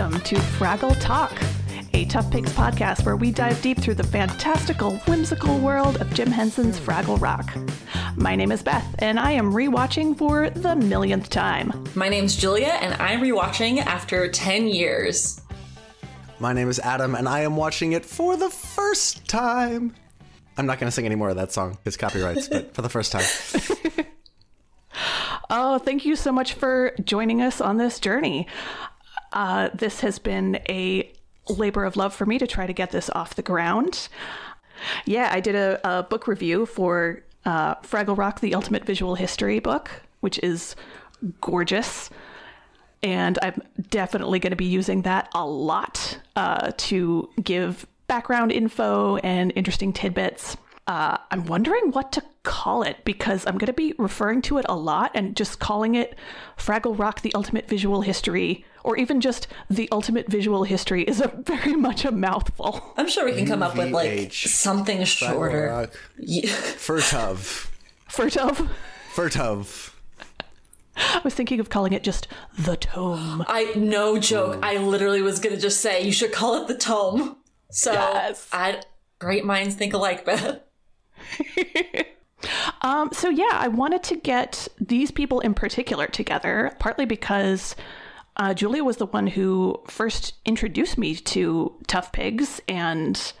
welcome to Fraggle Talk, a Tough Pigs podcast where we dive deep through the fantastical, whimsical world of Jim Henson's Fraggle Rock. My name is Beth, and I am rewatching for the millionth time. My name's Julia, and I'm rewatching after 10 years. My name is Adam, and I am watching it for the first time. I'm not going to sing any more of that song. It's copyrights, but for the first time. Oh, thank you so much for joining us on this journey. Uh, this has been a labor of love for me to try to get this off the ground. Yeah, I did a, a book review for uh, Fraggle Rock, the Ultimate Visual History book, which is gorgeous. And I'm definitely going to be using that a lot uh, to give background info and interesting tidbits. Uh, I'm wondering what to call it because I'm going to be referring to it a lot and just calling it Fraggle Rock the Ultimate Visual History or even just the Ultimate Visual History is a very much a mouthful. I'm sure we can come up with like something shorter. Rock. Yeah. Furtov. Furtov. Furtov. I was thinking of calling it just the Tome. I no joke. I literally was gonna just say you should call it the tome. So Yes. I great minds think alike, Beth. Um, so yeah, I wanted to get these people in particular together, partly because uh, Julia was the one who first introduced me to Tough Pigs, and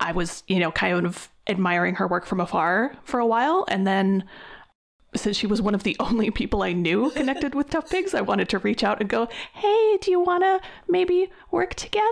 I was, you know, kind of admiring her work from afar for a while, and then since she was one of the only people I knew connected with Tough Pigs, I wanted to reach out and go, "Hey, do you want to maybe work together?"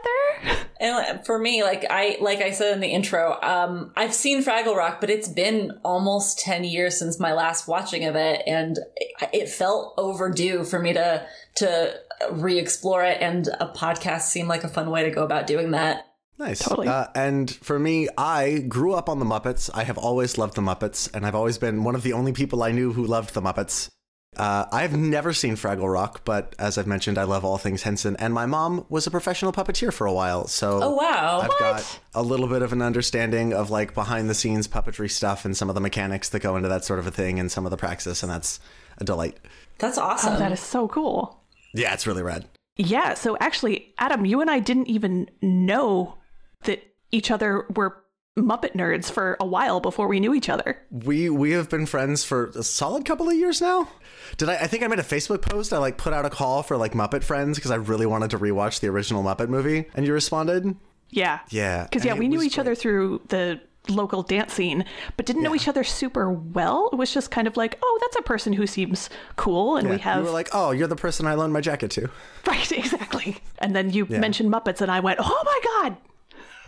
And for me, like I like I said in the intro, um, I've seen Fraggle Rock, but it's been almost ten years since my last watching of it, and it, it felt overdue for me to to re-explore it. And a podcast seemed like a fun way to go about doing that. Nice. Totally. Uh, and for me, I grew up on the Muppets. I have always loved the Muppets, and I've always been one of the only people I knew who loved the Muppets. Uh, I've never seen Fraggle Rock, but as I've mentioned, I love all things Henson, and my mom was a professional puppeteer for a while, so Oh wow! I've got a little bit of an understanding of like behind the scenes puppetry stuff and some of the mechanics that go into that sort of a thing and some of the praxis, and that's a delight. That's awesome. Oh, that is so cool. Yeah, it's really rad. Yeah, so actually, Adam, you and I didn't even know that each other were Muppet nerds for a while before we knew each other. We we have been friends for a solid couple of years now. Did I? I think I made a Facebook post. I like put out a call for like Muppet friends because I really wanted to rewatch the original Muppet movie, and you responded. Yeah. Yeah, Because, yeah, we knew each other through the local dance scene, but didn't know each other super well. It was just kind of like, oh, that's a person who seems cool. And we have. you were like, oh, you're the person I loaned my jacket to, right, exactly. And then you mentioned Muppets, and I went, oh my God.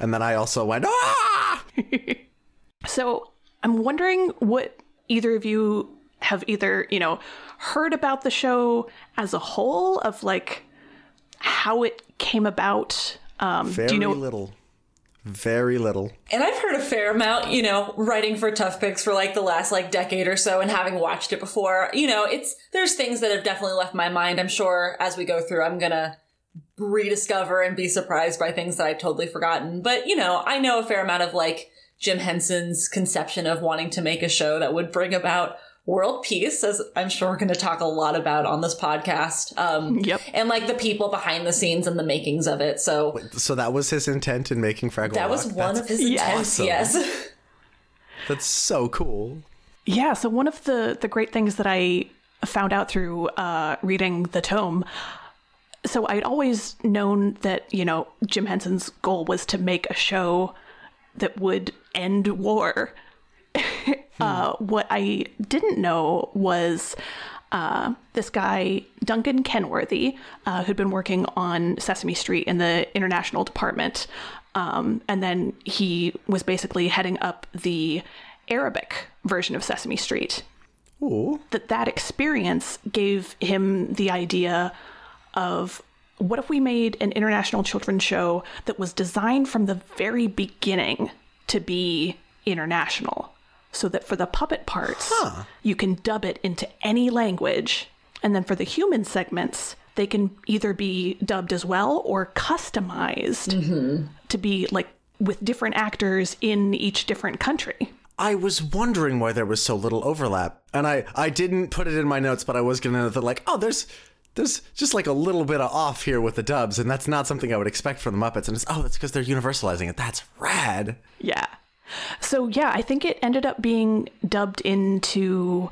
and then I also went, ah. So I'm wondering what either of you have either, you know, heard about the show as a whole of like how it came about. Um, Very do you know? little, very little. And I've heard a fair amount, you know, writing for Tough Pigs for like the last like decade or so and having watched it before. You know, it's there's things that have definitely left my mind. I'm sure as we go through I'm going to rediscover and be surprised by things that I've totally forgotten. But, you know, I know a fair amount of like Jim Henson's conception of wanting to make a show that would bring about world peace, as I'm sure we're going to talk a lot about on this podcast. Um, Yep. And like the people behind the scenes and the makings of it. So So that was his intent in making Fraggle that Rock. was one That's, of his Yes. intents. awesome. Yes. that's so cool. Yeah, so one of the the great things that I found out through uh, reading the tome. So I'd always known that you know Jim Henson's goal was to make a show that would end war. uh, what I didn't know was uh, this guy Duncan Kenworthy, uh, who'd been working on Sesame Street in the international department, um, and then he was basically heading up the Arabic version of Sesame Street. Ooh. That that experience gave him the idea of what if we made an international children's show that was designed from the very beginning to be international so that for the puppet parts you can dub it into any language and then for the human segments they can either be dubbed as well or customized mm-hmm. to be like with different actors in each different country I was wondering why there was so little overlap, and I I didn't put it in my notes, but I was gonna know that like, oh, there's there's just like a little bit of off here with the dubs, and that's not something I would expect from the Muppets. And it's oh, that's because they're universalizing it. That's rad. Yeah. So yeah, I think it ended up being dubbed into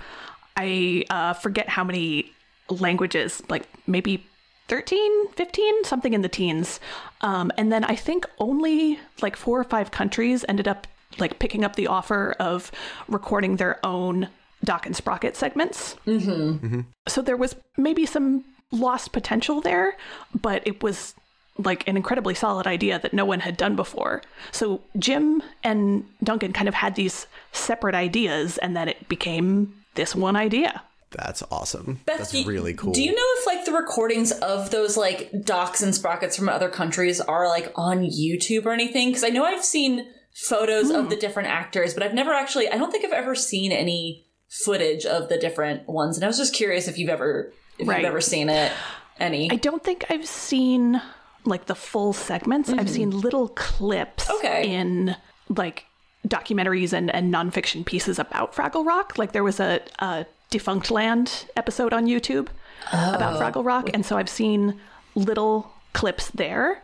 I uh, forget how many languages, like maybe 13, 15, something in the teens. Um, and then I think only like four or five countries ended up like picking up the offer of recording their own Doc and Sprocket segments. Mm-hmm. So there was maybe some lost potential there, but it was like an incredibly solid idea that no one had done before. So Jim and Duncan kind of had these separate ideas, and then it became this one idea. That's awesome. Beth, that's really cool. Do you know if like the recordings of those like docs and sprockets from other countries are like on YouTube or anything? Because I know I've seen photos of hmm. the different actors, but I've never actually. I don't think I've ever seen any footage of the different ones, and I was just curious if you've ever if Right. you've ever seen it. Any? I don't think I've seen like the full segments. I've seen little clips Okay. in like documentaries and, and nonfiction pieces about Fraggle Rock. Like there was a, a Defunctland episode on YouTube about Fraggle Rock. And so I've seen little clips there.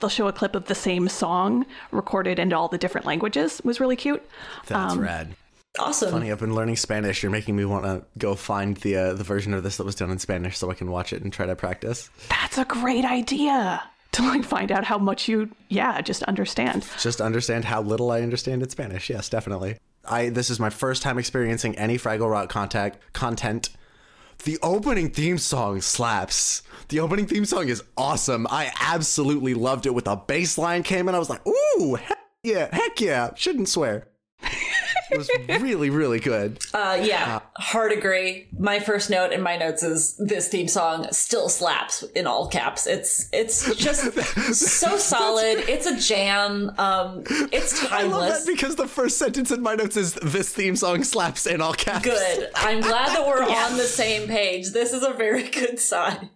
They'll show a clip of the same song recorded in all the different languages. It was really cute. That's um, rad. Awesome. Funny, I've been learning Spanish. You're making me want to go find the uh, the version of this that was done in Spanish so I can watch it and try to practice. That's a great idea to like find out how much you, yeah, just understand. Just understand how little I understand in Spanish. Yes, definitely. I this is my first time experiencing any Fraggle Rock contact content. The opening theme song slaps. The opening theme song is awesome. I absolutely loved it. With a bass line came in, I was like, "Ooh, heck yeah, heck yeah!" Shouldn't swear. It was really, really good. Uh, yeah, hard agree. My first note in my notes is this theme song still slaps in all caps. It's it's just so solid. It's a jam. Um, it's I love timeless. that because the first sentence in my notes is "This theme song slaps" in all caps. Good. I'm glad that we're on the same page. This is a very good sign.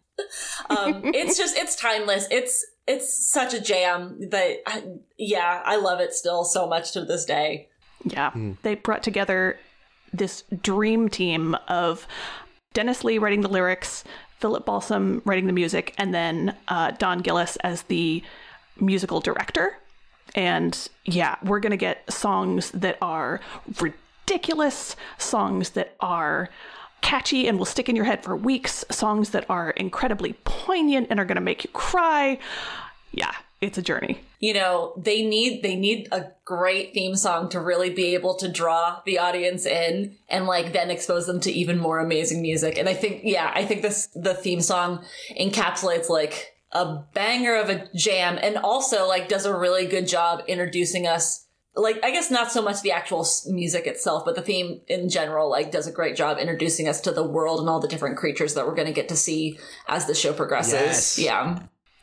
Um, it's just it's timeless. It's it's such a jam that I, yeah, I love it still so much to this day. Yeah. They brought together this dream team of Dennis Lee writing the lyrics, Philip Balsam writing the music, and then uh, Don Gillis as the musical director. And yeah, we're going to get songs that are ridiculous, songs that are catchy and will stick in your head for weeks, songs that are incredibly poignant and are going to make you cry. Yeah, it's a journey. You know they need they need a great theme song to really be able to draw the audience in and like then expose them to even more amazing music. And i think yeah i think this the theme song encapsulates like a banger of a jam and also like does a really good job introducing us like i guess not so much the actual music itself but the theme in general like does a great job introducing us to the world and all the different creatures that we're going to get to see as the show progresses. Yes. yeah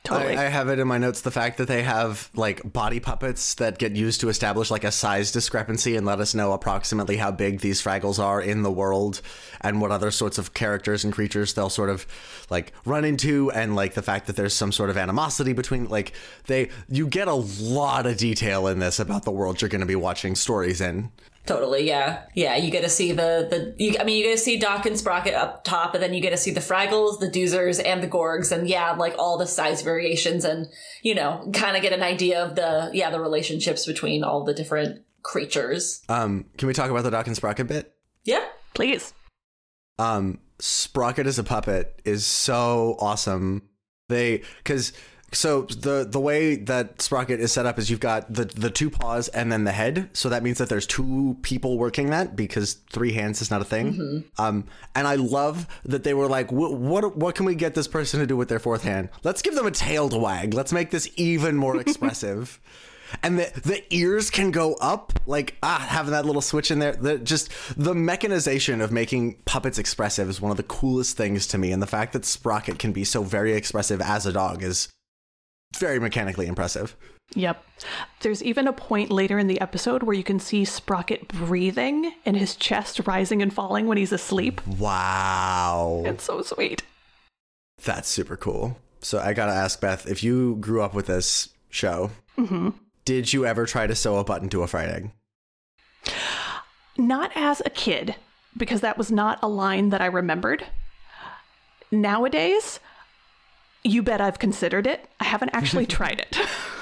Totally. I, I have it in my notes the fact that they have like body puppets that get used to establish like a size discrepancy and let us know approximately how big these Fraggles are in the world and what other sorts of characters and creatures they'll sort of like run into and like the fact that there's some sort of animosity between like they you get a lot of detail in this about the world you're going to be watching stories in. Totally, yeah, yeah. You get to see the the. You, I mean, you get to see Doc and Sprocket up top, and then you get to see the Fraggles, the Doozers, and the Gorgs, and yeah, like all the size variations, and you know, kind of get an idea of the yeah the relationships between all the different creatures. Um, can we talk about the Doc and Sprocket bit? Yeah, Please. um Sprocket as a puppet is so awesome. They cuz so the the way that Sprocket is set up is you've got the the two paws and then the head. So that means that there's two people working that because three hands is not a thing. Um and I love that they were like what what can we get this person to do with their fourth hand? Let's give them a tail to wag. Let's make this even more expressive. and the the ears can go up like ah having that little switch in there the just the mechanization of making puppets expressive is one of the coolest things to me and the fact that sprocket can be so very expressive as a dog is very mechanically impressive Yep. There's even a point later in the episode where you can see Sprocket breathing and his chest rising and falling when he's asleep. wow It's so sweet. that's super cool so i gotta ask beth if you grew up with this show mm-hmm. did you ever try to sew a button to a fried egg Not as a kid, because that was not a line that I remembered. nowadays, you bet I've considered it. I haven't actually tried it.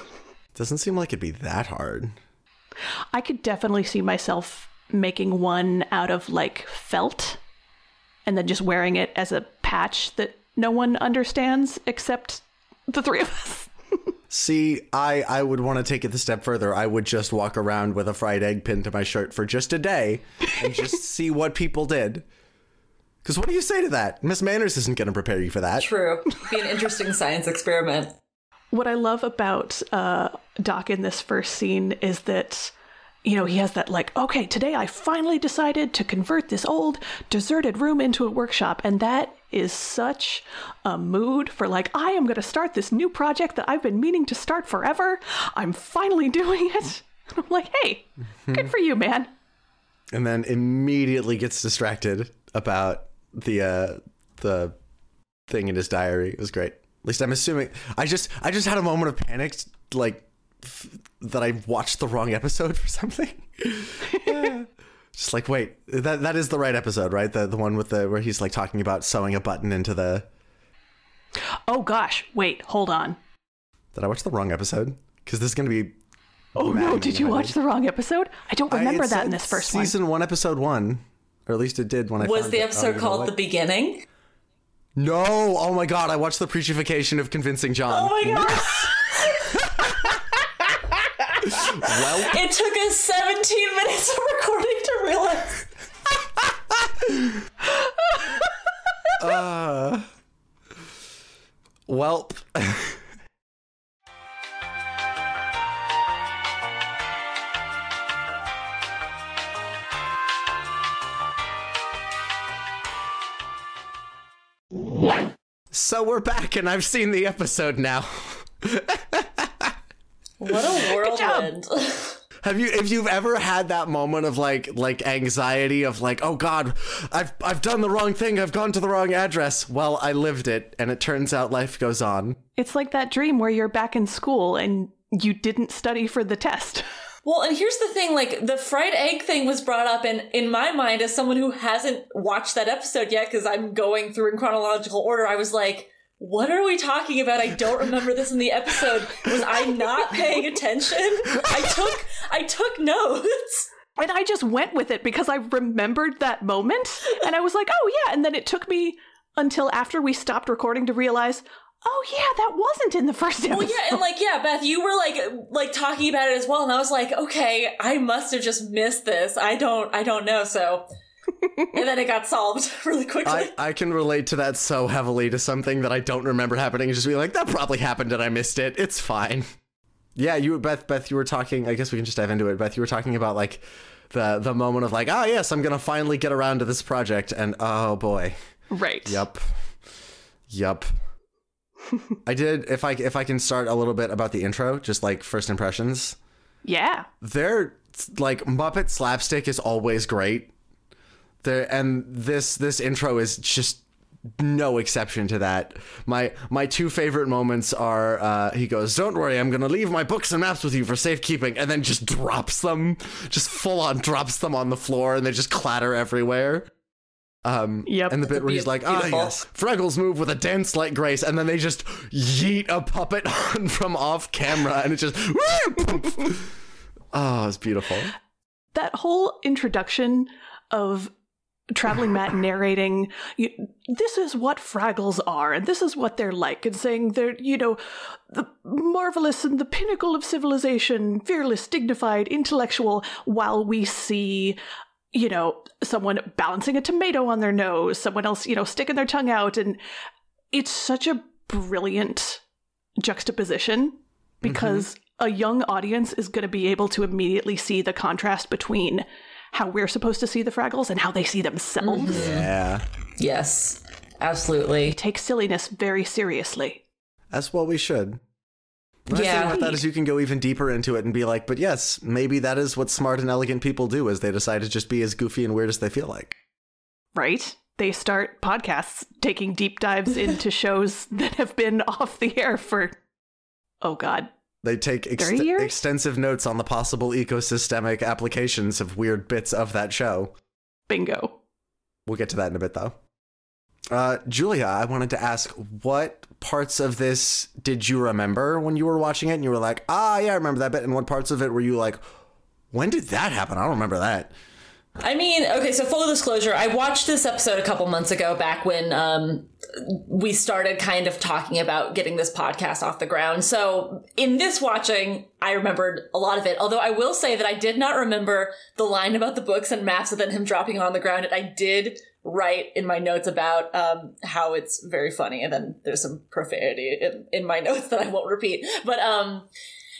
Doesn't seem like it'd be that hard. I could definitely see myself making one out of like felt and then just wearing it as a patch that no one understands except the three of us. See, I, I would want to take it the step further. I would just walk around with a fried egg pinned to my shirt for just a day and just see what people did. Because what do you say to that? Miss Manners isn't going to prepare you for that. True. Be an interesting science experiment. What I love about uh, Doc in this first scene is that, you know, he has that, like, okay, today I finally decided to convert this old deserted room into a workshop. And that is such a mood for, like, I am going to start this new project that I've been meaning to start forever. I'm finally doing it. And I'm like, hey, good for you, man. And then immediately gets distracted about the uh, the thing in his diary. It was great. At least I'm assuming. I just I just had a moment of panic, like f- that I watched the wrong episode for something. just like wait, that that is the right episode, right? The the one with the where he's like talking about sewing a button into the. Oh gosh, wait, hold on. Did I watch the wrong episode? Because this is gonna be. Oh no, did you watch the wrong episode? I don't remember it that in this first one. season one, episode one, or at least it did when I Was the it. Oh, episode called? The Beginning? No! Oh my god! I watched the preachification of convincing John. Oh my god. Well, it took us 17 minutes of recording to realize. Uh, Welp. So we're back, and I've seen the episode now. What a whirlwind. Have you, if you've ever had that moment of like, like anxiety of like, oh God, I've, I've done the wrong thing. I've gone to the wrong address. Well, I lived it, and it turns out life goes on. It's like that dream where you're back in school and you didn't study for the test. Well, and here's the thing, like the fried egg thing was brought up and in my mind as someone who hasn't watched that episode yet cuz I'm going through in chronological order, I was like, what are we talking about? I don't remember this in the episode. Was I not paying attention? I took I took notes. And I just went with it because I remembered that moment. And I was like, oh, yeah. And then it took me until after we stopped recording to realize, oh, yeah, that wasn't in the first episode. Well, yeah, and like, yeah, Beth, you were like, like talking about it as well, and I was like, okay, I must have just missed this. I don't, I don't know. So, and then it got solved really quickly. I, I can relate to that so heavily to something that I don't remember happening and just be like, that probably happened and I missed it. It's fine. Yeah, you Beth Beth, you were talking I guess we can just dive into it. Beth, you were talking about like the the moment of like, ah yes, I'm gonna finally get around to this project and oh boy. right. Yep. Yup. I did if I if I can start a little bit about the intro, just like first impressions. Yeah. Their like Muppet slapstick is always great. There and this this intro is just no exception to that. My my two favorite moments are uh, he goes, "Don't worry, I'm gonna leave my books and maps with you for safekeeping," and then just drops them, just full on drops them on the floor, and they just clatter everywhere. Um, Yep. And the bit where he's like, "Ah, Beautiful. yes, Fraggles move with a dance like grace," and then they just yeet a puppet on from off camera, and it just. oh, it's beautiful. That whole introduction of traveling Matt narrating you, this is what Fraggles are and this is what they're like and saying they're you know the marvelous and the pinnacle of civilization fearless dignified intellectual while we see you know someone balancing a tomato on their nose someone else you know sticking their tongue out and it's such a brilliant juxtaposition because a young audience is going to be able to immediately see the contrast between how we're supposed to see the Fraggles and how they see themselves. Mm-hmm. Yeah. yes, absolutely. Take silliness very seriously. That's what we should. The nice Yeah. thing about that is you can go even deeper into it and be like, but yes, maybe that is what smart and elegant people do is they decide to just be as goofy and weird as they feel like. Right? They start podcasts taking deep dives into shows that have been off the air for, oh God, They take ex- extensive notes on the possible ecosystemic applications of weird bits of that show. bingo. We'll get to that in a bit though. Uh, Julia, I wanted to ask what parts of this did you remember when you were watching it and you were like, ah, yeah, I remember that bit. And what parts of it were you like, when did that happen? I don't remember that. I mean, okay, so full disclosure, I watched this episode a couple months ago back when um, we started kind of talking about getting this podcast off the ground. So in this watching, I remembered a lot of it. Although I will say that I did not remember the line about the books and maps and then him dropping on the ground. And I did write in my notes about um, how it's very funny. And then there's some profanity in, in my notes that I won't repeat. But um,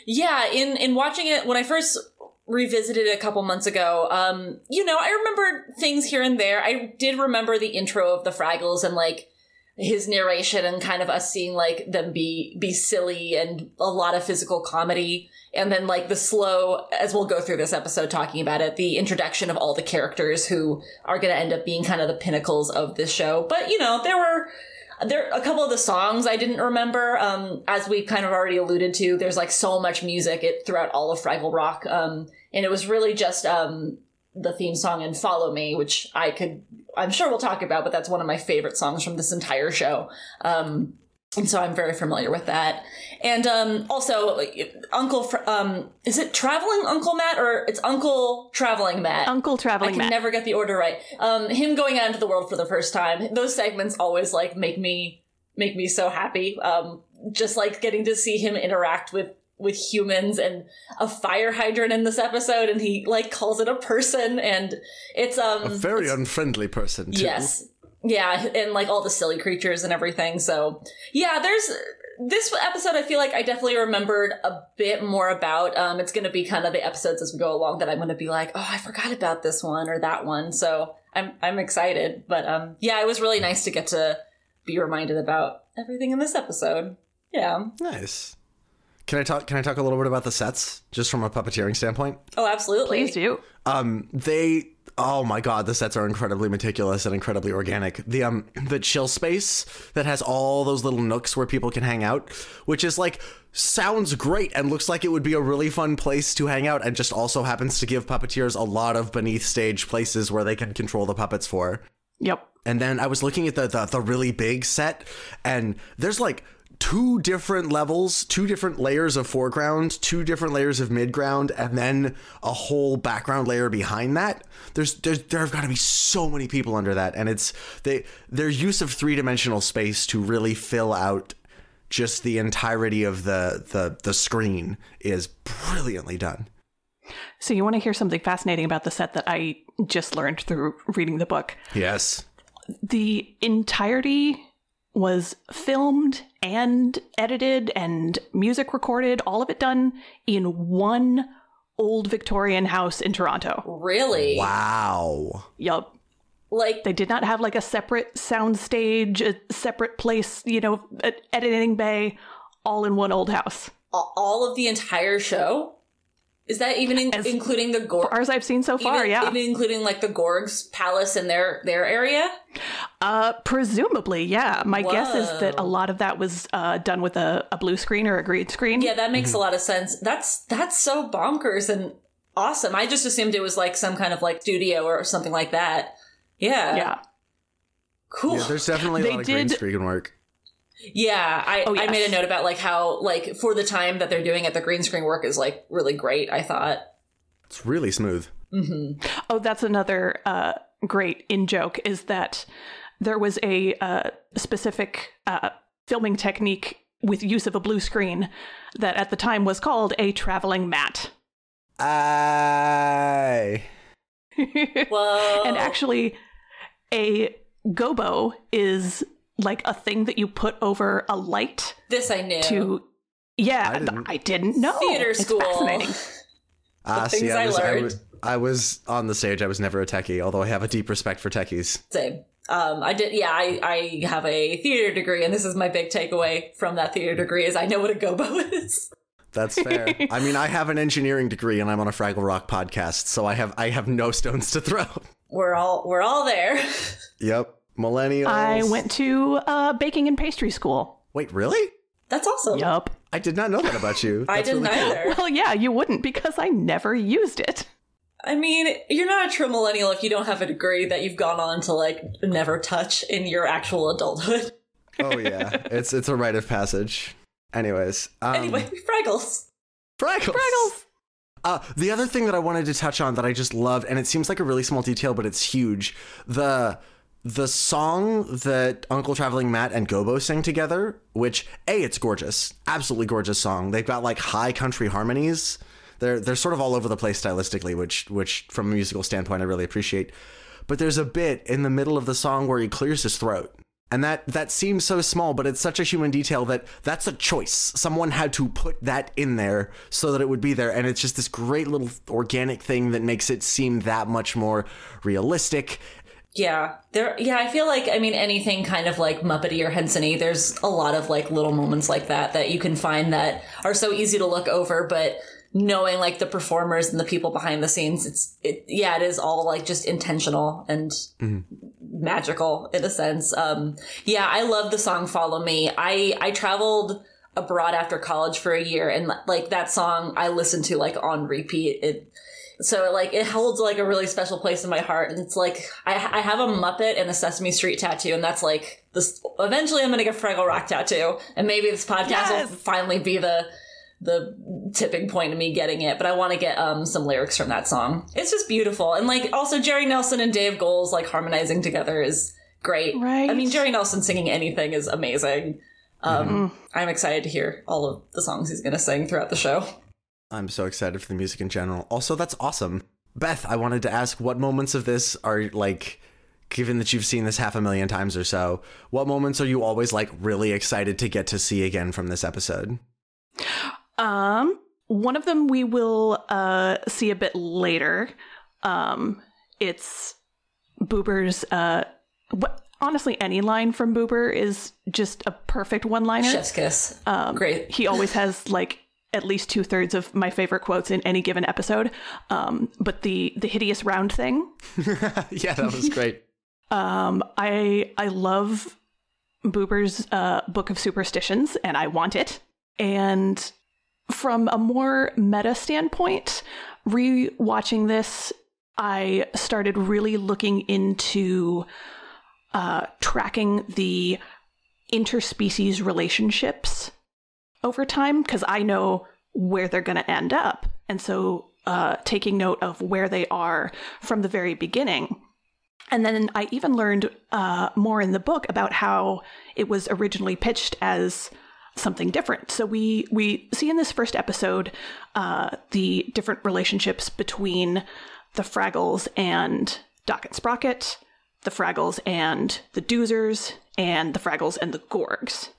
yeah, in, in watching it, when I first revisited it a couple months ago. Um, you know, I remember things here and there. I did remember the intro of the Fraggles and like his narration and kind of us seeing like them be be silly and a lot of physical comedy and then like the slow as we'll go through this episode talking about it the introduction of all the characters who are going to end up being kind of the pinnacles of this show but you know there were there a couple of the songs I didn't remember. Um, as we kind of already alluded to, there's like so much music it, throughout all of Fraggle Rock. Um, and it was really just um, the theme song and Follow Me, which I could, I'm sure we'll talk about, but that's one of my favorite songs from this entire show. Um, and so I'm very familiar with that. And um, also, Uncle, um, is it Traveling Uncle Matt or it's Uncle Traveling Matt? Uncle Traveling I can Matt. never get the order right. Um, him going out into the world for the first time. Those segments always like make me make me so happy. Um, just like getting to see him interact with with humans and a fire hydrant in this episode, and he like calls it a person, and it's um A very unfriendly person, too. Yes. Yeah, and like all the silly creatures and everything. So, yeah, there's this episode I feel like I definitely remembered a bit more about. Um it's going to be kind of the episodes as we go along that I'm going to be like, "Oh, I forgot about this one or that one." So, I'm I'm excited, but um yeah, it was really nice to get to be reminded about everything in this episode. Yeah. Nice. Can I talk? Can I talk a little bit about the sets, just from a puppeteering standpoint? Oh, absolutely. Please do. Um, they. Oh my god, the sets are incredibly meticulous and incredibly organic. The um, the chill space that has all those little nooks where people can hang out, which is like sounds great and looks like it would be a really fun place to hang out, and just also happens to give puppeteers a lot of beneath stage places where they can control the puppets for. Yep. And then I was looking at the, the the really big set, and there's like two different levels, two different layers of foreground, two different layers of midground, and then a whole background layer behind that. There's, there's there have got to be so many people under that, and it's they their use of three dimensional space to really fill out just the entirety of the the the screen is brilliantly done. So, you want to hear something fascinating about the set that I just learned through reading the book? Yes. The entirety was filmed and edited and music recorded, all of it done in one old Victorian house in Toronto. Really? Wow. Yup. Like They did not have like a separate sound stage, a separate place, you know, an editing bay, all in one old house. all of the entire show? Is that even in- As including the Gorg? Ours I've seen so far, even, yeah. even including like the Gorg's palace in their their area. Uh, presumably, yeah. My guess is that a lot of that was uh, done with a, a blue screen or a green screen. Yeah, that makes a lot of sense. That's that's so bonkers and awesome. I just assumed it was like some kind of like studio or something like that. Yeah, Yeah. cool. Yeah, there's definitely a They lot of green screen work. Yeah, I, Oh, I made a note about like how like for the time that they're doing it, the green screen work is like really great. I thought. It's really smooth. Oh, that's another uh, great in joke is that there was a uh, specific uh, filming technique with use of a blue screen that at the time was called a traveling matte. I. Whoa! and actually, a gobo is like a thing that you put over a light this I knew. to. Yeah, I didn't. I didn't know. Theater It's school. fascinating. Ah, see, I I was, I was I was on the stage. I was never a techie, although I have a deep respect for techies. Same. Um, I did. Yeah, I, I have a theater degree, and this is my big takeaway from that theater degree: is I know what a gobo is. That's fair. I mean, I have an engineering degree, and I'm on a Fraggle Rock podcast, so I have I have no stones to throw. We're all we're all there. yep, millennials. I went to uh, baking and pastry school. Wait, really? That's awesome. Yup. I did not know that about you. I That's didn't really cool. either. Well, yeah, you wouldn't because I never used it. I mean, you're not a true millennial if you don't have a degree that you've gone on to like never touch in your actual adulthood. Oh yeah, it's it's a rite of passage. Anyways, um, Anyway, Fraggles. Fraggles. Fraggles. Uh, the other thing that I wanted to touch on that I just loved, and it seems like a really small detail, but it's huge. The the song that Uncle Traveling Matt and Gobo sing together, which a it's gorgeous, absolutely gorgeous song. They've got like high country harmonies. They're they're sort of all over the place stylistically, which which from a musical standpoint I really appreciate. But there's a bit in the middle of the song where he clears his throat. And that that seems so small, but it's such a human detail that that's a choice. Someone had to put that in there so that it would be there, and it's just this great little organic thing that makes it seem that much more realistic. Yeah, there. Yeah, I feel like I mean anything kind of like Muppety or Hensony. There's a lot of like little moments like that that you can find that are so easy to look over, but knowing like the performers and the people behind the scenes, it's it. Yeah, it is all like just intentional and magical in a sense. Um, yeah, I love the song "Follow Me." I I traveled abroad after college for a year, and like that song, I listened to like on repeat. It so like it holds like a really special place in my heart, and it's like I I have a Muppet and a Sesame Street tattoo, and that's like this. Eventually, I'm gonna get Fraggle Rock tattoo, and maybe this podcast Yes! will finally be the the tipping point of me getting it, but I want to get um some lyrics from that song. It's just beautiful, and like also Jerry Nelson and Dave Goelz like harmonizing together is great. Right. I mean, Jerry Nelson singing anything is amazing. Um, I'm excited to hear all of the songs he's gonna sing throughout the show. I'm so excited for the music in general. Also, that's awesome. Beth, I wanted to ask what moments of this are like, given that you've seen this half a million times or so, what moments are you always like really excited to get to see again from this episode? Um, one of them we will uh see a bit later. Um, it's Boober's. Uh, what honestly, any line from Boober is just a perfect one-liner. Chef's kiss. Um, Great. He always has like at least two thirds of my favorite quotes in any given episode. Um, but the the hideous round thing. yeah, that was great. Um, I I love Boober's uh, Book of Superstitions, and I want it. And from a more meta standpoint, rewatching this, I started really looking into uh, tracking the interspecies relationships over time because I know where they're going to end up. And so uh, taking note of where they are from the very beginning. And then I even learned uh, more in the book about how it was originally pitched as something different. So we we see in this first episode uh, the different relationships between the Fraggles and Doc and Sprocket, the Fraggles and the Doozers, and the Fraggles and the Gorgs.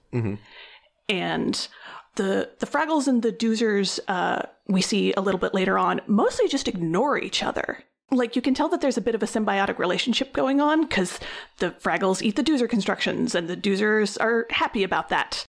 And the the Fraggles and the Doozers uh, we see a little bit later on mostly just ignore each other. Like you can tell that there's a bit of a symbiotic relationship going on because the Fraggles eat the Doozer constructions and the Doozers are happy about that.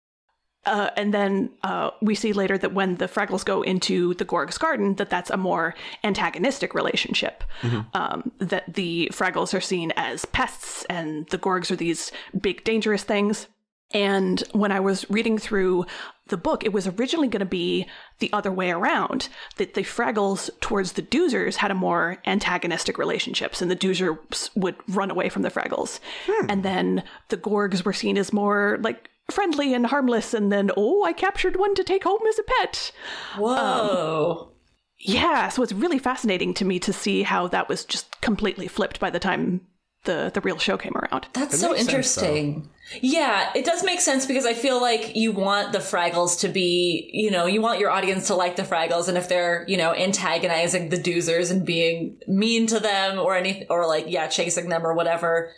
Uh, and then uh, we see later that when the Fraggles go into the Gorg's garden, that that's a more antagonistic relationship. Um, that the Fraggles are seen as pests, and the Gorgs are these big dangerous things. And when I was reading through the book, it was originally going to be the other way around that the Fraggles towards the Doozers had a more antagonistic relationships, and the Doozers would run away from the Fraggles. Hmm. And then the Gorgs were seen as more like friendly and harmless, and then, oh, I captured one to take home as a pet. Whoa. Um, yeah, so it's really fascinating to me to see how that was just completely flipped by the time the, the real show came around. That's It so makes sense, interesting. yeah, it does make sense because I feel like you want the Fraggles to be, you know, you want your audience to like the Fraggles, and if they're, you know, antagonizing the Doozers and being mean to them or anything, or like, yeah, chasing them or whatever,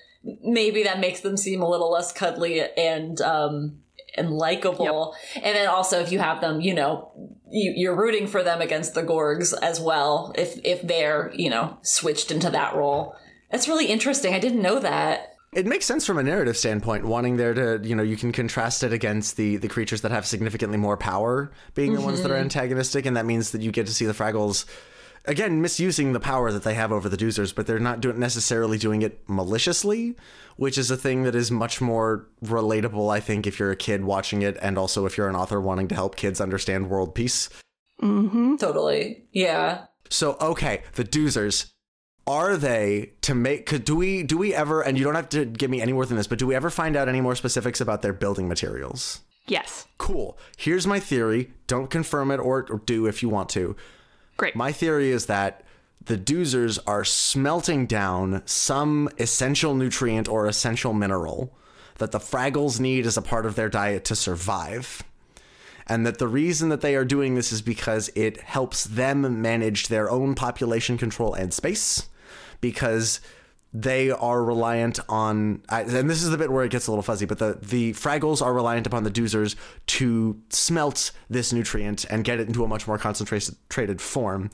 maybe that makes them seem a little less cuddly and, um, and likable. And then also if you have them, you know, you're rooting for them against the Gorgs as well, if, if they're, you know, switched into that role. That's really interesting. I didn't know that. It makes sense from a narrative standpoint, wanting there to, you know, you can contrast it against the the creatures that have significantly more power being the ones that are antagonistic, and that means that you get to see the Fraggles again misusing the power that they have over the Doozers, but they're not doing necessarily doing it maliciously, which is a thing that is much more relatable, I think, if you're a kid watching it, and also if you're an author wanting to help kids understand world peace. Mm-hmm. Totally. Yeah. So okay, the doozers. Are they to make? Could, do we do we ever? And you don't have to give me any more than this, but do we ever find out any more specifics about their building materials? Yes. Cool. Here's my theory. Don't confirm it or, or do if you want to. Great. My theory is that the doozers are smelting down some essential nutrient or essential mineral that the Fraggles need as a part of their diet to survive. And that the reason that they are doing this is because it helps them manage their own population control and space. Because they are reliant on, and this is the bit where it gets a little fuzzy, but the, the Fraggles are reliant upon the Doozers to smelt this nutrient and get it into a much more concentrated form.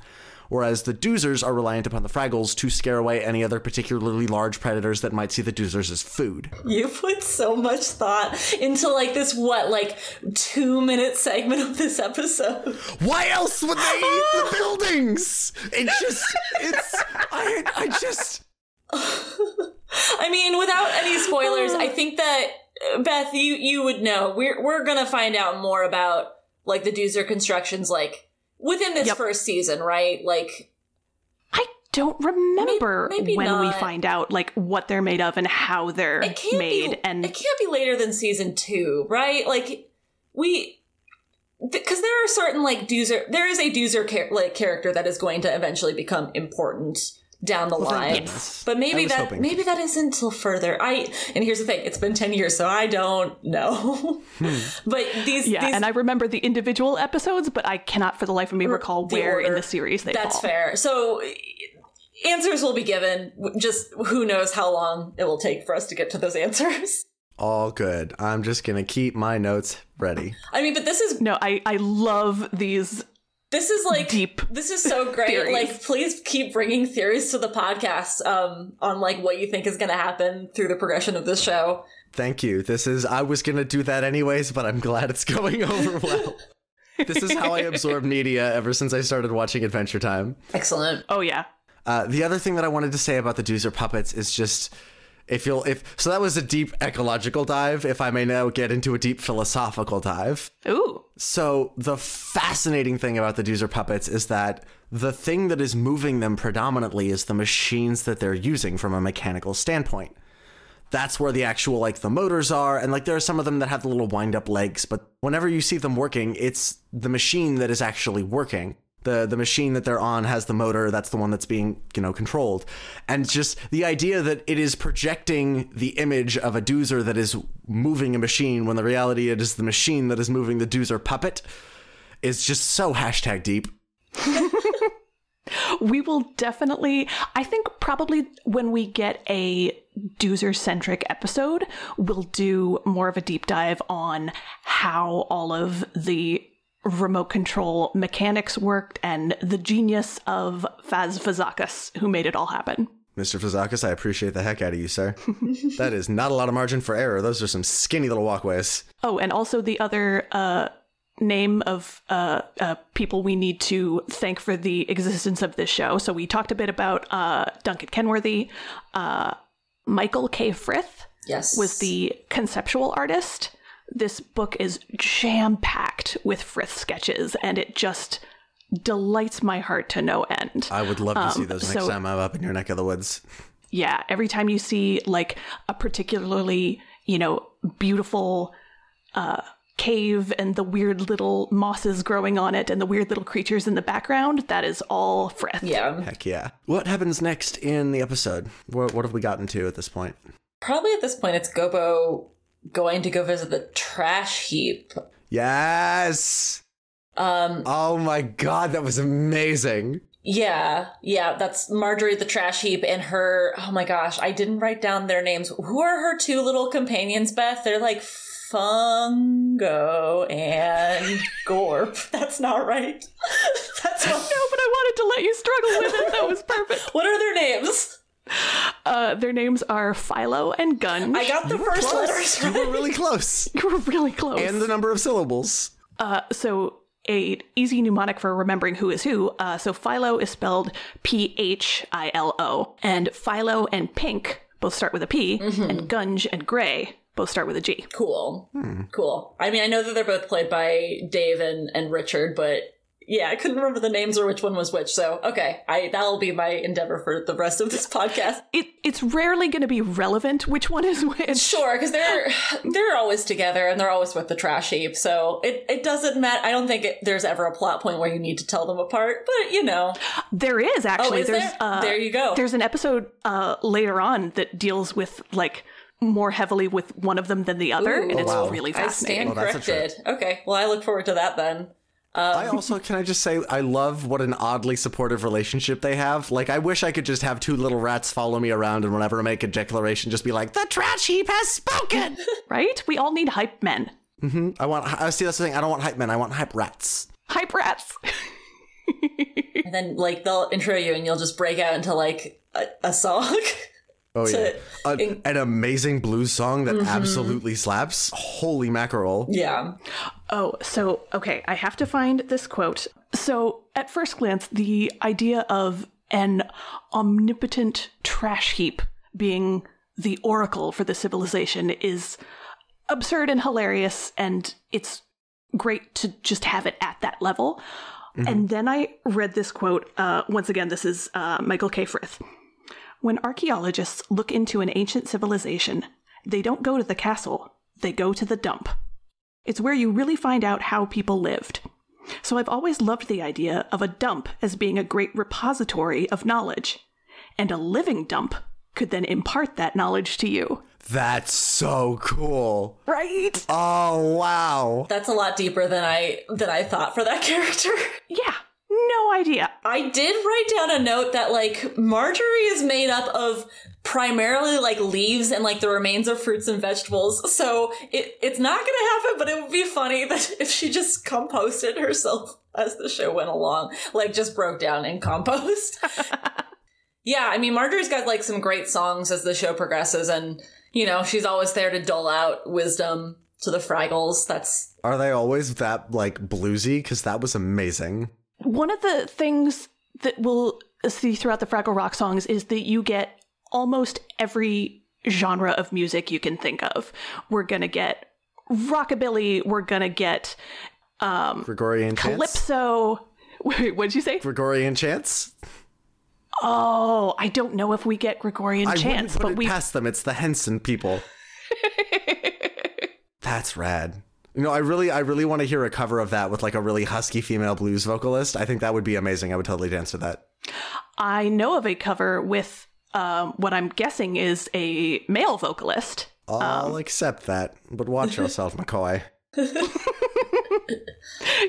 Whereas the Doozers are reliant upon the Fraggles to scare away any other particularly large predators that might see the Doozers as food. You put so much thought into like this, what, like two minute segment of this episode. Why else would they eat the buildings? It just, it's, I, I just. I mean, without any spoilers, I think that Beth, you you would know. We're we're gonna find out more about like the Doozer constructions, like within this Yep. first season, right? Like, I don't remember Maybe- maybe when we find out like what they're made of and how they're it can't made be, and it can't be later than season two, right? Like, we. Because there are certain like Doozer, there is a Doozer char- like character that is going to eventually become important down the thank line. goodness. But maybe that hoping. maybe that isn't until further. I and here's the thing: it's been ten years, so I don't know. Hmm. but these, yeah, these and I remember the individual episodes, but I cannot for the life of me recall the where in the series they that's fall. fair. So answers will be given. Just who knows how long it will take for us to get to those answers. All good. I'm just gonna keep my notes ready. I mean, but this is No, I I love these this is like deep This is so great. theories. Like, please keep bringing theories to the podcast um, on like what you think is going to happen through the progression of this show. Thank you. This is I was gonna do that anyways, but I'm glad it's going over well. this is how I absorb media ever since I started watching Adventure Time. Excellent. Oh yeah. Uh, the other thing that I wanted to say about the Doozer puppets is just if you'll if so that was a deep ecological dive. If I may now get into a deep philosophical dive. Ooh. So the fascinating thing about the Doozer puppets is that the thing that is moving them predominantly is the machines that they're using from a mechanical standpoint. That's where the actual like the motors are, and like there are some of them that have the little wind up legs, but whenever you see them working, it's the machine that is actually working. The the machine that they're on has the motor, that's the one that's being, you know, controlled. And just the idea that it is projecting the image of a doozer that is moving a machine when the reality it is the machine that is moving the doozer puppet is just so hashtag deep. We will definitely, I think probably when we get a Doozer centric episode, we'll do more of a deep dive on how all of the remote control mechanics worked and the genius of Faz Fazakas, who made it all happen. Mr. Fazakas, I appreciate the heck out of you, sir. that is not a lot of margin for error. Those are some skinny little walkways. Oh, and also the other uh, name of uh, uh, people we need to thank for the existence of this show. So we talked a bit about uh, Duncan Kenworthy. Uh, Michael K. Frith Yes. was the conceptual artist. This book is jam packed with Frith sketches, and it just delights my heart to no end. I would love to see Um, those next so- time I'm up in your neck of the woods. yeah, every time you see like a particularly, you know, beautiful uh cave and the weird little mosses growing on it and the weird little creatures in the background, that is all Frith. yeah. Heck yeah. What happens next in the episode? What, what have we gotten to at this point? Probably at this point, it's Gobo going to go visit the trash heap. Yes! Um, Oh my god, that was amazing. yeah, yeah, that's Marjorie the trash heap and her. Oh my gosh, I didn't write down their names. Who are her two little companions, Beth? They're like Fungo and Gorp. That's not right. That's not. No, but I wanted to let you struggle with it. That was perfect. What are their names? Uh, their names are Philo and Gunge. I got the first Close. letters You right. were really close. you were really close. And the number of syllables. Uh, so a easy mnemonic for remembering who is who. Uh, so Philo is spelled P H I L O, and Philo and Pink both start with a P, and Gunge and Gray both start with a G. Cool. Cool. I mean, I know that they're both played by Dave and, and Richard, but yeah, I couldn't remember the names or which one was which. So okay, I that'll be my endeavor for the rest of this podcast. It it's rarely going to be relevant which one is which. Sure, because they're they're always together and they're always with the trash heap. So it it doesn't matter. I don't think it, there's ever a plot point where you need to tell them apart. But you know, There is actually. Oh, is there's there? Uh, There you go. There's an episode uh, later on that deals with like more heavily with one of them than the other, Ooh. and it's wow. really I fascinating. stand Oh, that's a corrected. Okay, well I look forward to that then. I also can I just say I love what an oddly supportive relationship they have. Like I wish I could just have two little rats follow me around and whenever I make a declaration, just be like, "The trash heap has spoken." right? We all need hype men. Mm-hmm. I want. I see that's the thing. I don't want hype men. I want hype rats. Hype rats. And then like they'll intro you and you'll just break out into like a, a song. Oh yeah, An- in- an amazing blues song that absolutely slaps. Holy mackerel! yeah. Oh, so okay, I have to find this quote. So, at first glance, the idea of an omnipotent trash heap being the oracle for the civilization is absurd and hilarious, and it's great to just have it at that level. And then I read this quote. Uh, once again, this is uh, Michael K. Frith. When archaeologists look into an ancient civilization, they don't go to the castle, they go to the dump. It's where you really find out how people lived. So I've always loved the idea of a dump as being a great repository of knowledge. And a living dump could then impart that knowledge to you. That's so cool. Right? Oh wow! That's a lot deeper than I than I thought for that character. Yeah, no idea. I did write down a note that like Marjorie is made up of primarily like leaves and like the remains of fruits and vegetables. So it it's not gonna happen, but it would be funny that if she just composted herself as the show went along, like just broke down in compost. yeah, I mean Marjorie's got like some great songs as the show progresses, and you know she's always there to dole out wisdom to the Fraggles. That's Are they always that like bluesy? Because that was amazing. One of the things that we'll see throughout the Fraggle Rock songs is that you get almost every genre of music you can think of. We're gonna get rockabilly, we're gonna get um, Gregorian chants. calypso. Wait, what'd you say? Gregorian chants. Oh, I don't know if we get Gregorian I chants, but we past them. It's the Henson people. That's rad. You know, I really, I really want to hear a cover of that with like a really husky female blues vocalist. I think that would be amazing. I would totally dance to that. I know of a cover with um, what I'm guessing is a male vocalist. I'll accept that, but watch yourself, McCoy.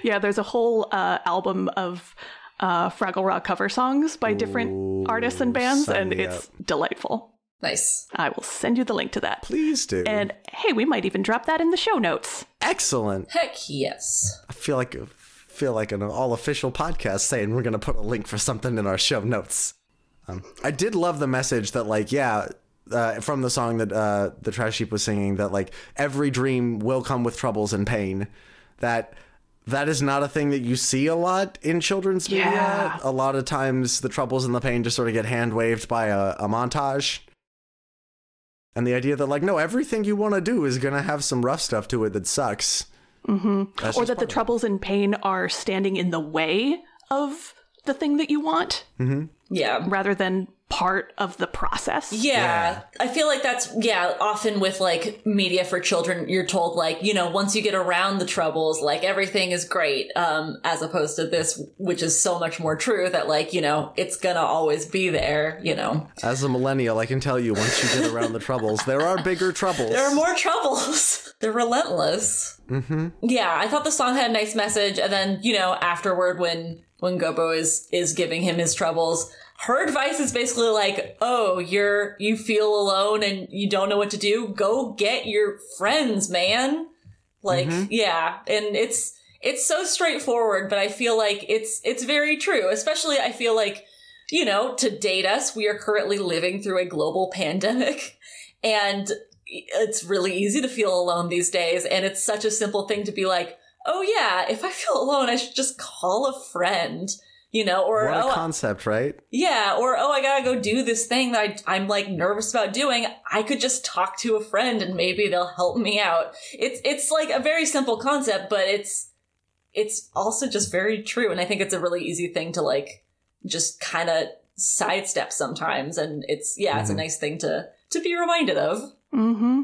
Yeah, there's a whole uh, album of uh, Fraggle Rock cover songs by different artists and bands, and me it's delightful. nice. I will send you the link to that. Please do. And hey, we might even drop that in the show notes. Excellent. Heck yes. I feel like feel like an all official podcast saying we're gonna put a link for something in our show notes. Um, I did love the message that like yeah. Uh, from the song that uh, the trash heap was singing, that like every dream will come with troubles and pain. That that is not a thing that you see a lot in children's Yeah. media. A lot of times, the troubles and the pain just sort of get hand waved by a, a montage. And the idea that like no, everything you want to do is gonna have some rough stuff to it that sucks. Mm-hmm. or that the troubles and pain are standing in the way of the thing that you want Yeah. rather than part of the process. Yeah, I feel like that's yeah. Often with like media for children, you're told like you know once you get around the troubles, like everything is great. Um, as opposed to this, which is so much more true that like you know it's gonna always be there. You know As a millennial, I can tell you once you get around the troubles, there are bigger troubles. there are more troubles. They're relentless. Mm-hmm. Yeah, I thought the song had a nice message, and then you know afterward when when Gobo is is giving him his troubles. Her advice is basically like, "Oh, you're you feel alone and you don't know what to do. Go get your friends, man." Like, mm-hmm. yeah, and it's it's so straightforward, but I feel like it's it's very true. Especially, I feel like you know to date us, we are currently living through a global pandemic, and it's really easy to feel alone these days. And it's such a simple thing to be like, "Oh yeah, if I feel alone, I should just call a friend." You know, or what a oh, concept, right? yeah, or oh, I gotta go do this thing that I, I'm like nervous about doing. I could just talk to a friend and maybe they'll help me out. It's it's like a very simple concept, but it's it's also just very true. And I think it's a really easy thing to like just kind of sidestep sometimes. And it's, yeah, it's a nice thing to, to be reminded of. Mm-hmm.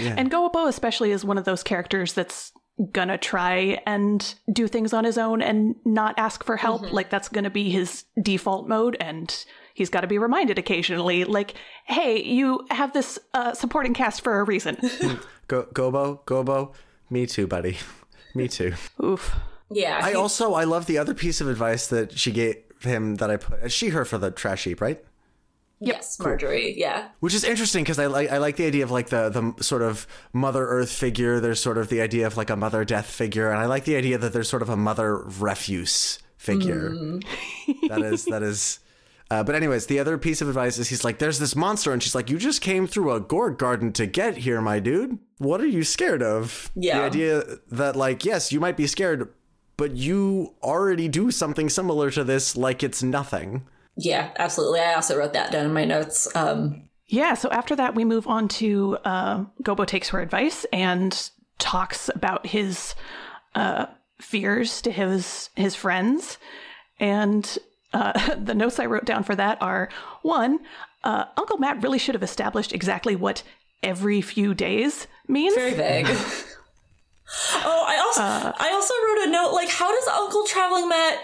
Yeah. And Gobo especially is one of those characters that's gonna try and do things on his own and not ask for help. Like that's gonna be his default mode and he's got to be reminded occasionally like hey you have this uh, supporting cast for a reason Go, Gobo, Gobo, me too, buddy. me too. oof Yeah. I also I love the other piece of advice that she gave him that I put. She her for the trash heap, right? Yes, Marjorie. Yeah. Which is interesting because I like I like the idea of like the the sort of Mother Earth figure. There's sort of the idea of like a Mother Death figure, and I like the idea that there's sort of a Mother Refuse figure. that is that is. Uh, but anyways, the other piece of advice is he's like, "There's this monster," and she's like, "You just came through a Gorg garden to get here, my dude. What are you scared of?" Yeah. The idea that like, yes, you might be scared, but you already do something similar to this, like it's nothing. Yeah, absolutely. I also wrote that down in my notes. Um, yeah so after that we move on to uh, gobo takes her advice and talks about his uh, fears to his his friends and uh, the notes i wrote down for that are one uh, uncle matt really should have established exactly what every few days means very vague. oh, I also I also wrote a note like how does Uncle Traveling Matt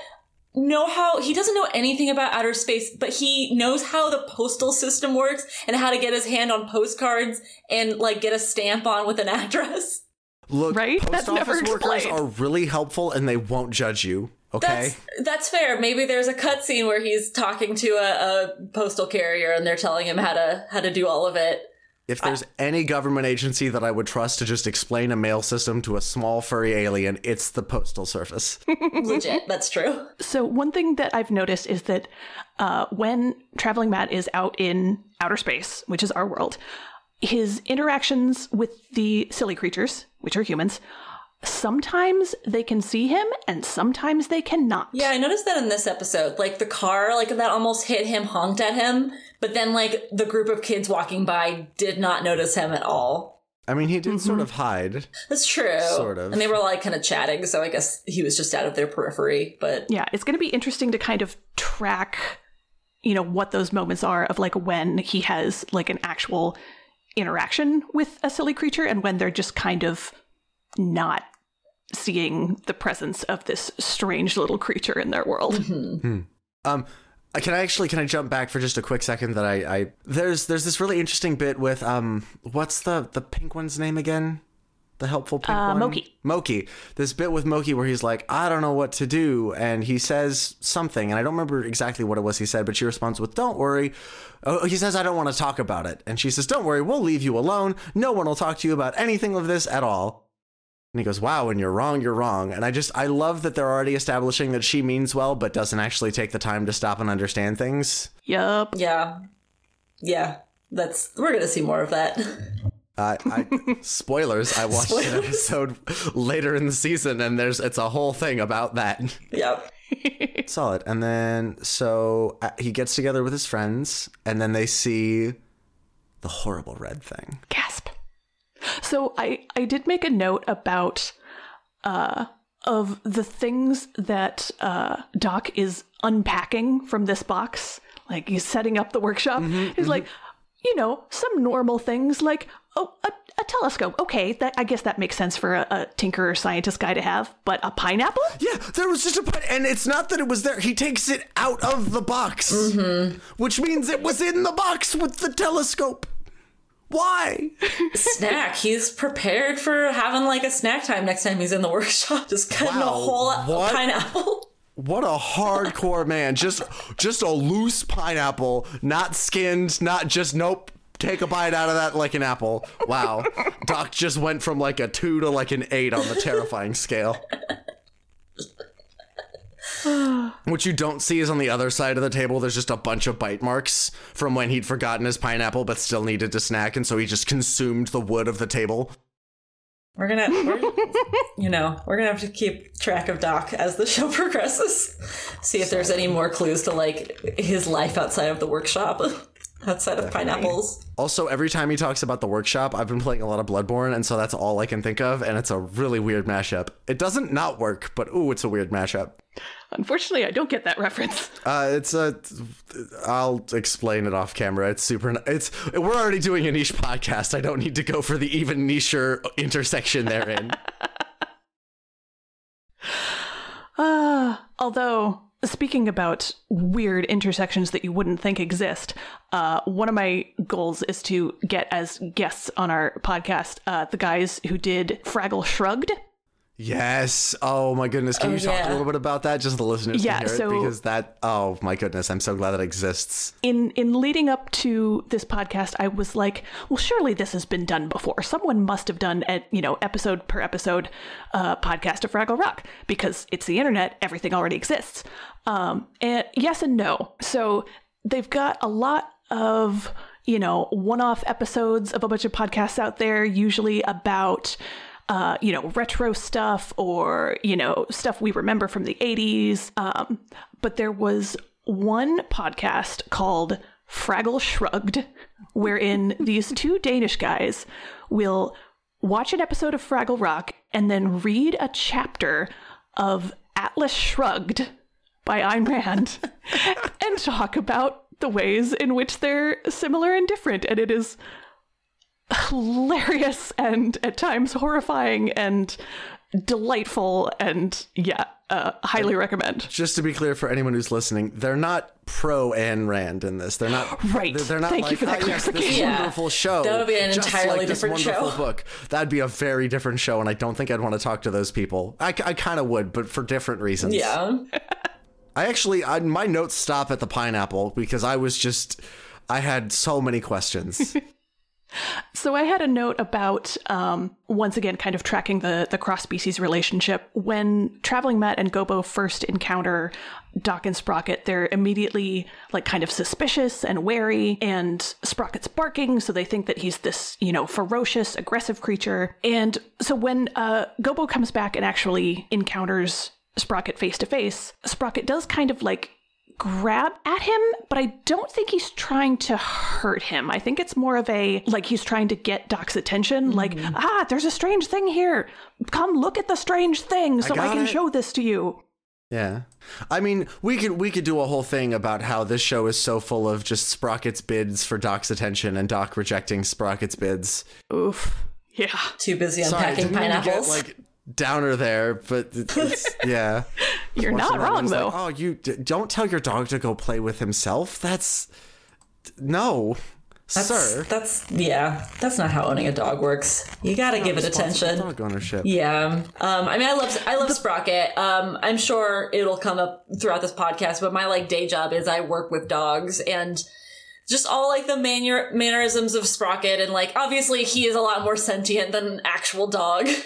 know how he doesn't know anything about outer space, but he knows how the postal system works and how to get his hand on postcards and like get a stamp on with an address. Look, Right? post That's never office workers are really helpful, and they won't judge you. Okay. That's that's fair. Maybe there's a cutscene where he's talking to a, a postal carrier and they're telling him how to how to do all of it. If there's any government agency that I would trust to just explain a mail system to a small furry alien, it's the Postal Service. Legit, that's true. So one thing that I've noticed is that uh, when traveling Matt is out in outer space, which is our world, his interactions with the silly creatures, which are humans, sometimes they can see him and sometimes they cannot. Yeah, I noticed that in this episode. Like the car, like that almost hit him, honked at him, but then like the group of kids walking by did not notice him at all. I mean, he did mm-hmm. sort of hide. That's true. Sort of. And they were like kind of chatting, so I guess he was just out of their periphery. But Yeah, it's going to be interesting to kind of track, you know, what those moments are of like when he has like an actual interaction with a silly creature and when they're just kind of not seeing the presence of this strange little creature in their world. Um, uh, can I actually can I jump back for just a quick second? That I, I there's there's this really interesting bit with um what's the the pink one's name again? The helpful pink Uh, one. Mokey. Mokey. This bit with Mokey where he's like, I don't know what to do, and he says something, and I don't remember exactly what it was he said, but she responds with, "Don't worry." Oh, he says, "I don't want to talk about it," and she says, "Don't worry, we'll leave you alone. No one will talk to you about anything of this at all." And he goes, "Wow, when you're wrong, you're wrong." And I just I love that they're already establishing that she means well, but doesn't actually take the time to stop and understand things. Yup. yeah. Yeah. That's we're gonna see more of that. Uh, I, spoilers. I watched an episode later in the season, and there's it's a whole thing about that. yep. Solid. And then so uh, he gets together with his friends, and then they see the horrible red thing. Gasp. So I I did make a note about uh of the things that uh Doc is unpacking from this box. Like he's setting up the workshop. he's like, you know, some normal things like oh a, a telescope. Okay, that I guess that makes sense for a, a tinker or scientist guy to have. But a pineapple? Yeah, there was just a pi- and it's not that it was there. He takes it out of the box, which means it was in the box with the telescope. Why? snack. He's prepared for having like a snack time next time he's in the workshop. Just cutting a whole what? pineapple. What a hardcore man! Just, just a loose pineapple, not skinned, not just nope. Take a bite out of that like an apple. Wow, Doc just went from like a two to like an eight on the terrifying scale. What you don't see is on the other side of the table, there's just a bunch of bite marks from when he'd forgotten his pineapple but still needed to snack, and so he just consumed the wood of the table. We're gonna, we're, you know, we're gonna have to keep track of Doc as the show progresses. See if there's any more clues to like his life outside of the workshop. outside of pineapples. Also, every time he talks about the workshop, I've been playing a lot of Bloodborne, and so that's all I can think of, and it's a really weird mashup. It doesn't not work, but ooh, it's a weird mashup. Unfortunately, I don't get that reference. Uh, it's a. I'll explain it off camera. It's super. It's we're already doing a niche podcast. I don't need to go for the even nicher intersection therein. Uh, although, speaking about weird intersections that you wouldn't think exist, uh, one of my goals is to get as guests on our podcast uh, the guys who did Fraggle Shrugged. Yes. Oh my goodness. Can Oh, you talk yeah. a little bit about that? Just the listeners Yeah, can hear so- it because that. Oh my goodness. I'm so glad that exists. in in leading up to this podcast i was like well surely this has been done before someone must have done a you know episode per episode uh, podcast of fraggle rock because it's the internet everything already exists um, and yes and no so they've got a lot of you know one-off episodes of a bunch of podcasts out there usually about uh, you know, retro stuff or, you know, stuff we remember from the 80s. Um, but there was one podcast called Fraggle Shrugged, wherein these two Danish guys will watch an episode of Fraggle Rock and then read a chapter of Atlas Shrugged by Ayn Rand and talk about the ways in which they're similar and different. And it is hilarious and at times horrifying and delightful and yeah uh, highly recommend Just to be clear for anyone who's listening, they're not pro Ayn Rand in this. They're not Right. They're, they're not Thank you like, for that "Ah, yes, this clarification." Yeah. wonderful show. That would be an entirely like this different wonderful show. book. That'd be a very different show, and I don't think I'd want to talk to those people. I, I kind of would, but for different reasons. Yeah. I actually, I, my notes stop at the pineapple because I was just, I had so many questions. So I had a note about um, once again kind of tracking the the cross species relationship. When traveling Matt and Gobo first encounter Doc and Sprocket, they're immediately like kind of suspicious and wary, and Sprocket's barking, so they think that he's this you know ferocious, aggressive creature. And so when uh, Gobo comes back and actually encounters Sprocket face to face, Sprocket does kind of like grab at him, but I don't think he's trying to hurt him. I think it's more of a like he's trying to get Doc's attention, like, ah, there's a strange thing here. Come look at the strange thing so I, got can it." show this to you. yeah, I mean, we could we could do a whole thing about how this show is so full of just Sprocket's bids for Doc's attention and Doc rejecting Sprocket's bids. Oof. Yeah. Too busy Sorry, unpacking didn't mean to get, pineapples. like downer there, but it's yeah. You're not wrong was like, though. oh, you d- don't tell your dog to go play with himself. That's no, that's, sir. That's yeah. That's not how owning a dog works. You gotta give it attention. Dog ownership. Yeah. Um, I mean, I love I love Sprocket. Um, I'm sure it'll come up throughout this podcast, but my like day job is I work with dogs and just all like the manner- mannerisms of Sprocket and like obviously he is a lot more sentient than an actual dog.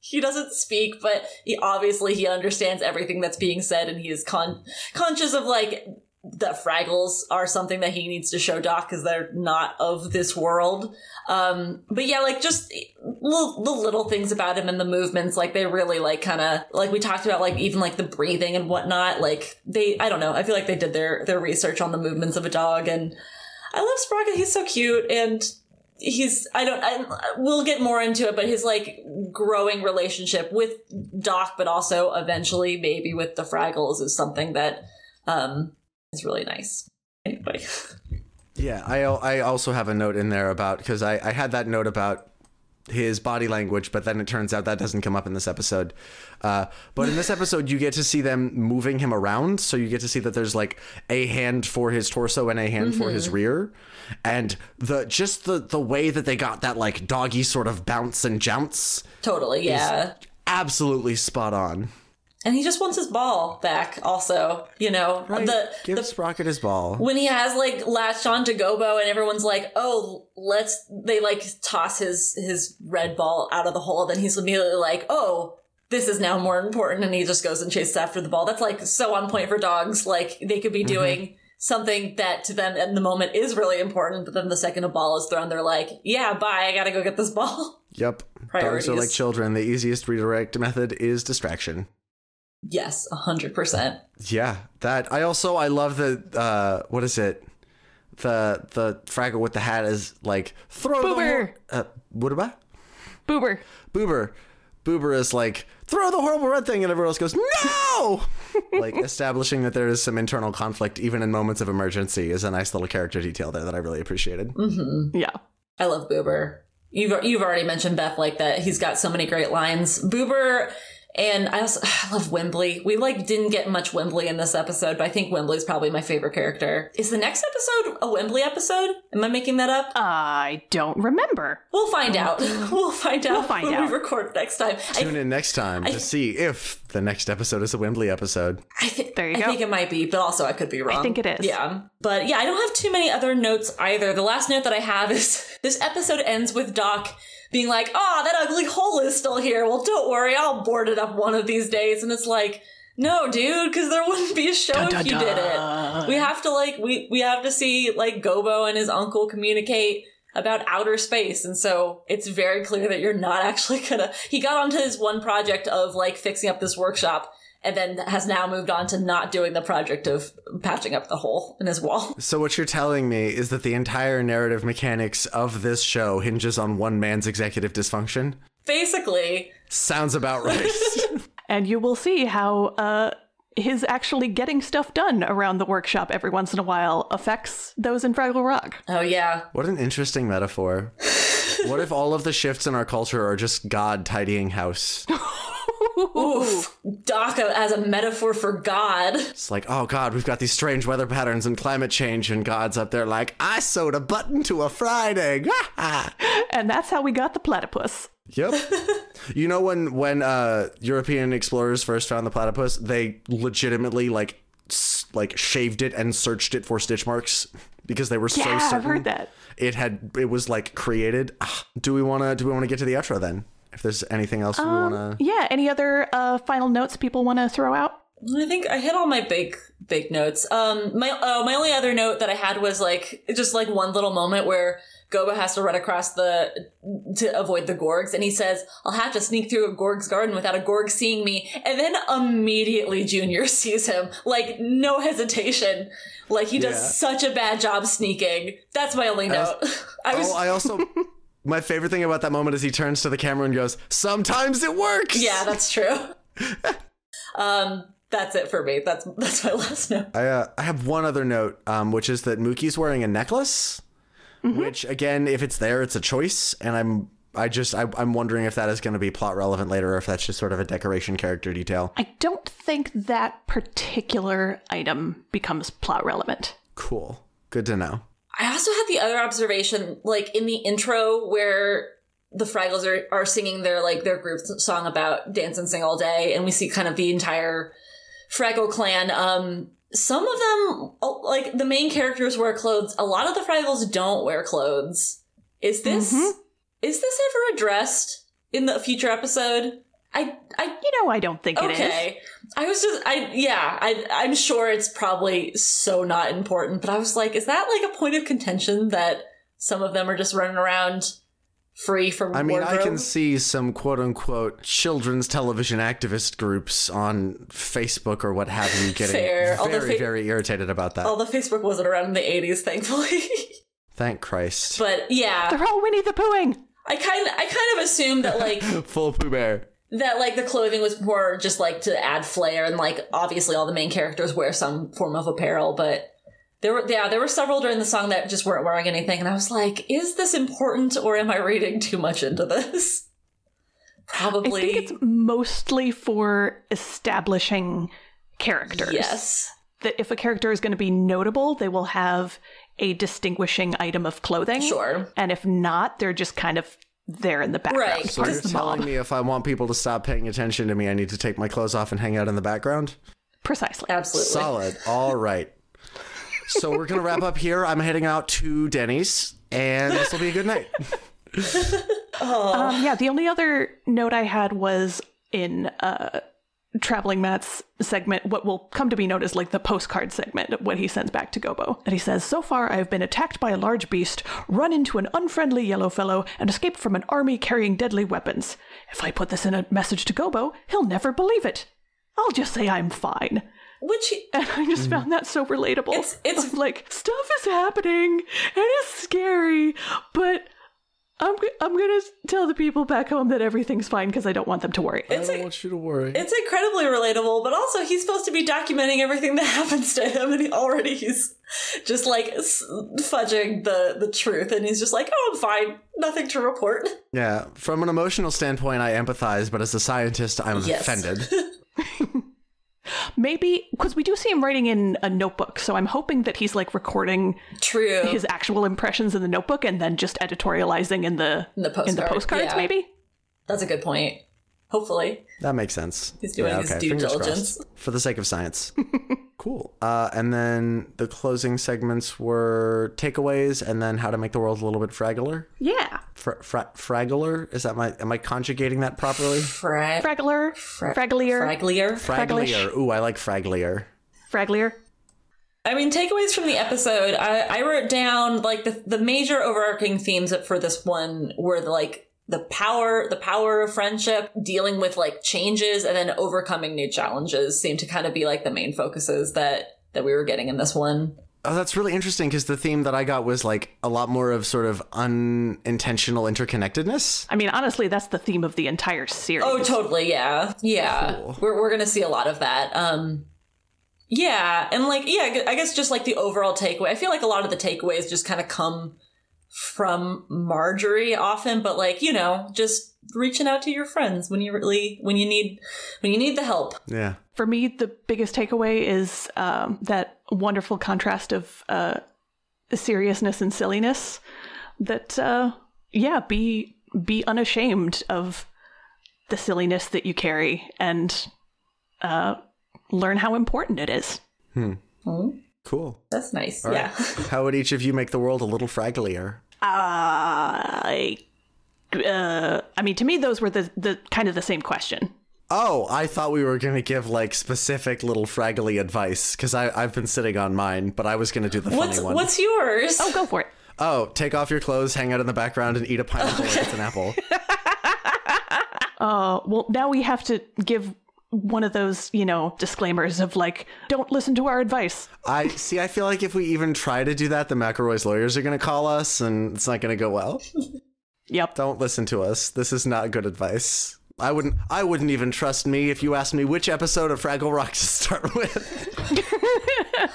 he doesn't speak, but he obviously he understands everything that's being said and he is con- conscious of like that Fraggles are something that he needs to show Doc because they're not of this world. Um, but yeah, like just little, the little things about him and the movements, like they really like kind of like we talked about, like even like the breathing and whatnot. Like they, I don't know, I feel like they did their their research on the movements of a dog, and I love Sprocket. He's so cute and. He's I don't I, we'll get more into it, but his like growing relationship with Doc, but also eventually maybe with the Fraggles is something that um is really nice. Anyway, Yeah, I I also have a note in there about because I I had that note about his body language, but then it turns out that doesn't come up in this episode. Uh, but in this episode, you get to see them moving him around, so you get to see that there's like a hand for his torso and a hand for his rear, and the just the the way that they got that like doggy sort of bounce and jounce, totally, yeah. absolutely spot on. And he just wants his ball back. Also, you know the Give the Sprocket his ball. when he has like latched on to Gobo and everyone's like, oh, let's they like toss his his red ball out of the hole. Then he's immediately like, oh, this is now more important, and he just goes and chases after the ball. That's like so on point for dogs. Like they could be mm-hmm. doing something that to them in the moment is really important, but then the second a ball is thrown, they're like, yeah, bye, I gotta go get this ball. Yep. Dogs are like children. The easiest redirect method is distraction. Yes, a hundred percent. Yeah, that I also I love the uh what is it? the the Fraggle with the hat is like throw Boober. the uh, what about Boober. Boober? Boober is like throw the horrible red thing, and everyone else goes no. like establishing that there is some internal conflict even in moments of emergency is a nice little character detail there that I really appreciated. Yeah. I love Boober. You've you've already mentioned Beth like that. He's got so many great lines. Boober and I also I love Wembley. We like didn't get much Wembley in this episode, but I think Wembley's probably my favorite character. Is the next episode a Wembley episode? Am I making that up? I don't remember. We'll find out. we'll find out We'll find when out. we record next time. I, Tune in next time to see if the next episode is a Wembley episode. I thi- There you I go. think it might be, but also I could be wrong. I think it is. Yeah. But yeah, I don't have too many other notes either. The last note that I have is this episode ends with Doc being like, ah, that ugly hole is still here. Well, don't worry, I'll board it up one of these days. And it's like, no, dude, because there wouldn't be a show Dun, if dun, you did it. We have to like we we have to see like Gobo and his uncle communicate about outer space and so it's very clear that you're not actually gonna he got onto his one project of like fixing up this workshop and then has now moved on to not doing the project of patching up the hole in his wall. So what you're telling me is that the entire narrative mechanics of this show hinges on one man's executive dysfunction? Basically, Sounds about right. And you will see how uh, his actually getting stuff done around the workshop every once in a while affects those in Fraggle Rock. oh yeah. what an interesting metaphor. What if all of the shifts in our culture are just God tidying house? Oof. Doc as a metaphor for God. It's like, oh God, we've got these strange weather patterns and climate change, and God's up there like, I sewed a button to a fried egg. And that's how we got the platypus. Yep. you know when when uh European explorers first found the platypus, they legitimately like s- like shaved it and searched it for stitch marks because they were so Yeah, certain I've heard that. it had it was like created. Ah, Do we want to do we want to get to the outro then? If there's anything else we want to Yeah, any other uh, final notes people want to throw out? I think I hit all my big big notes. Um, my uh, my only other note that I had was like just like one little moment where Gobo has to run across the to avoid the Gorgs, and he says, "I'll have to sneak through a Gorg's garden without a Gorg seeing me." And then immediately Junior sees him, like no hesitation. Like he does Yeah. such a bad job sneaking. That's my only note. I was Oh, I also my favorite thing about that moment is he turns to the camera and goes, "Sometimes it works." yeah, that's true. um, that's it for me. That's that's my last note. I uh, I have one other note, um, which is that Mokey's wearing a necklace, which again, if it's there, it's a choice, and I'm I just I, I'm wondering if that is going to be plot relevant later, or if that's just sort of a decoration character detail. I don't think that particular item becomes plot relevant. Cool, good to know. I also had the other observation, like in the intro where the Fraggles are, are singing their like their group song about dance and sing all day, and we see kind of the entire Fraggle clan. Um, some of them, like the main characters, wear clothes. A lot of the Fraggles don't wear clothes. Is this is this ever addressed in the future episode? I I You know, I don't think it is. okay. I was just I yeah, I I'm sure it's probably so not important, but I was like, is that like a point of contention that some of them are just running around free from I mean, I can see some quote unquote children's television activist groups on Facebook or what have you getting Fair. Very, fa- very irritated about that. Although Facebook wasn't around in the 80s, thankfully. Thank Christ. but yeah, They're all Winnie the Poohing. I kind I kind of assume that like Full Pooh Bear. That like the clothing was more just like to add flair and like obviously all the main characters wear some form of apparel, but there were yeah, there were several during the song that just weren't wearing anything and I was like, is this important or am I reading too much into this? Probably I think it's mostly for establishing characters. yes. That if a character is going to be notable, they will have a distinguishing item of clothing. Sure. And if not, they're just kind of there in the background. Right. So you're telling me if I want people to stop paying attention to me, I need to take my clothes off and hang out in the background? Precisely. Absolutely. Solid. All right. So we're gonna wrap up here. I'm heading out to Denny's, and this will be a good night. Um, yeah, the only other note I had was in uh, Traveling Matt's segment, what will come to be known as like the postcard segment, when he sends back to Gobo. And he says, So far I have been attacked by a large beast, run into an unfriendly yellow fellow, and escaped from an army carrying deadly weapons. If I put this in a message to Gobo, he'll never believe it. I'll just say I'm fine. which he, And I just mm. found that so relatable. It's- it's- like stuff is happening and it's scary, but I'm g- I'm gonna tell the people back home that everything's fine because I don't want them to worry. I it's don't a, want you to worry. it's incredibly relatable, but also he's supposed to be documenting everything that happens to him, and he already he's just like fudging the the truth, and he's just like, "Oh, I'm fine, nothing to report." yeah, from an emotional standpoint, I empathize, but as a scientist, I'm Yes. offended. Maybe because we do see him writing in a notebook, so I'm hoping that he's like recording True. his actual impressions in the notebook and then just editorializing in the In the in the postcards. yeah. Maybe. That's a good point. Hopefully, That makes sense. He's doing his due fingers diligence. crossed. For the sake of science. cool. Uh, and then the closing segments were takeaways and then how to make the world a little bit fraggler. Yeah. Fra- fra- fraggler? Is that my, am I conjugating that properly? Fra- Fraggler. fra- Fragglier. Fragglier. Fragglish. Fragglier. Ooh, I like fragglier. Fraglier. I mean, takeaways from the episode. I, I wrote down like the the major overarching themes for this one were the, like the power the power of friendship, dealing with like changes, and then overcoming new challenges seemed to kind of be like the main focuses that that we were getting in this one. Oh, that's really interesting because the theme that I got was like a lot more of sort of unintentional interconnectedness. I mean, honestly, that's the theme of the entire series. Oh, totally. Yeah, yeah. Cool. We're we're gonna see a lot of that. Um, yeah, and like yeah, I guess just like the overall takeaway. I feel like a lot of the takeaways just kind of come from Marjorie often, but like you know, just reaching out to your friends when you really when you need when you need the help. Yeah. For me, the biggest takeaway is um, that wonderful contrast of uh, seriousness and silliness. That uh, yeah, be be unashamed of the silliness that you carry and uh, learn how important it is. Cool. That's nice. All right. yeah. How would each of you make the world a little fragglier? I, uh, I mean, to me, those were the the kind of the same question. Oh, I thought we were going to give like specific little fraggly advice because I've been sitting on mine, but I was going to do the funny What's one. what's yours? Oh, go for it. Oh, take off your clothes, hang out in the background, and eat a pineapple like it's an apple. Uh, well, now we have to give one of those, you know, disclaimers of like, don't listen to our advice. I see. I feel like if we even try to do that, the McElroy's lawyers are going to call us, and it's not going to go well. Yep. Don't listen to us. This is not good advice. I wouldn't. I wouldn't even trust me if you asked me which episode of Fraggle Rock to start with.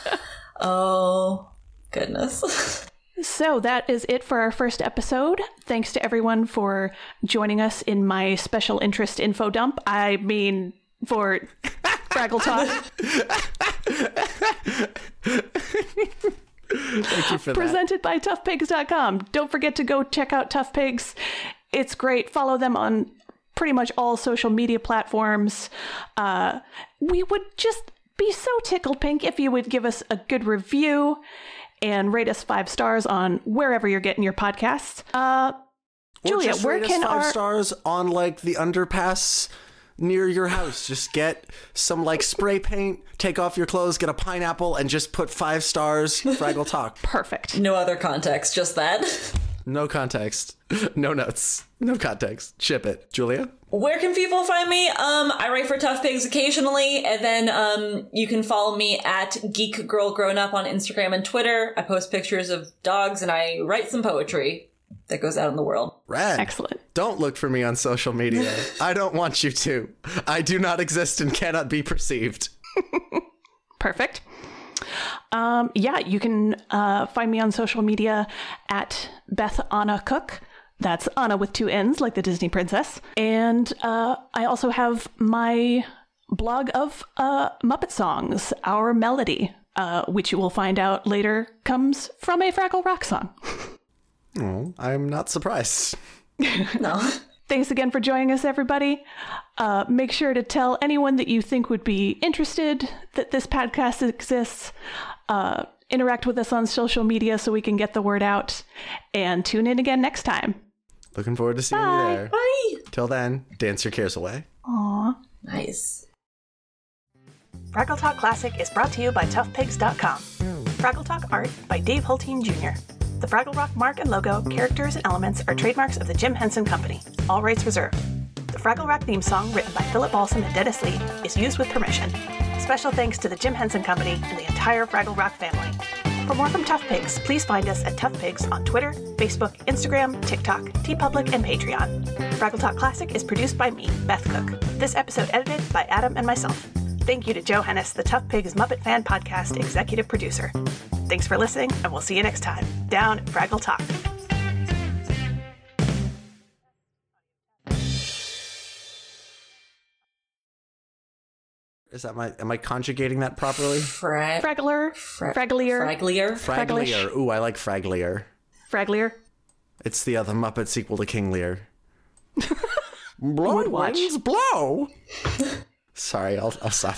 Oh goodness. So that is it for our first episode. Thanks to everyone for joining us in my special interest info dump. I mean, for Fraggle Talk, Thank you for that. presented by toughpigs.com. Don't forget to go check out Tough Pigs. It's great. Follow them on pretty much all social media platforms. Uh, we would just be so tickled pink if you would give us a good review and rate us five stars on wherever you're getting your podcasts. Uh, Julia, where rate us can five our stars on like the underpass near your house? Just get some like spray paint, take off your clothes, get a pineapple, and just put five stars. Fraggle Talk. perfect? No other context, just that. No context, no notes, no context. Ship it, Julia. Where can people find me? Um, I write for Tough Pigs occasionally, and then um, you can follow me at Geek Girl Grown Up on Instagram and Twitter. I post pictures of dogs, and I write some poetry that goes out in the world. Rad. Excellent. Don't look for me on social media. I don't want you to. I do not exist and cannot be perceived. Perfect. Um, yeah, you can uh, find me on social media at Beth Anna Cook. That's Anna with two N's, like the Disney princess. And uh, I also have my blog of uh, Muppet songs, Our Melody, uh, which you will find out later comes from a Fraggle Rock song. Oh, I'm not surprised. No. Thanks again for joining us, everybody. Uh, make sure to tell anyone that you think would be interested that this podcast exists. Uh, interact with us on social media so we can get the word out. And tune in again next time. Looking forward to seeing Bye. you there. Bye. Till then, dance your cares away. Aww. Nice. Fraggle Talk Classic is brought to you by ToughPigs.com. Fraggle Talk art by Dave Hulteen Jr. The Fraggle Rock mark and logo, characters, and elements are trademarks of the Jim Henson Company. All rights reserved. The Fraggle Rock theme song, written by Philip Balsam and Dennis Lee, is used with permission. Special thanks to the Jim Henson Company and the entire Fraggle Rock family. For more from Tough Pigs, please find us at Tough Pigs on Twitter, Facebook, Instagram, TikTok, TeePublic, and Patreon. Fraggle Talk Classic is produced by me, Beth Cook. This episode edited by Adam and myself. Thank you to Joe Hennes, the Tough Pigs Muppet Fan Podcast executive producer. Thanks for listening, and we'll see you next time. Down Fraggle Talk. Is that my? Am I conjugating that properly? Fra- Fraggler, fra- Fragglier, Fragglier. Fragglish. Fraglier. Ooh, I like Fraglier. Fraglier. It's the other Muppet sequel to King Lear. blow Would watch. winds blow. Sorry, I'll, I'll stop.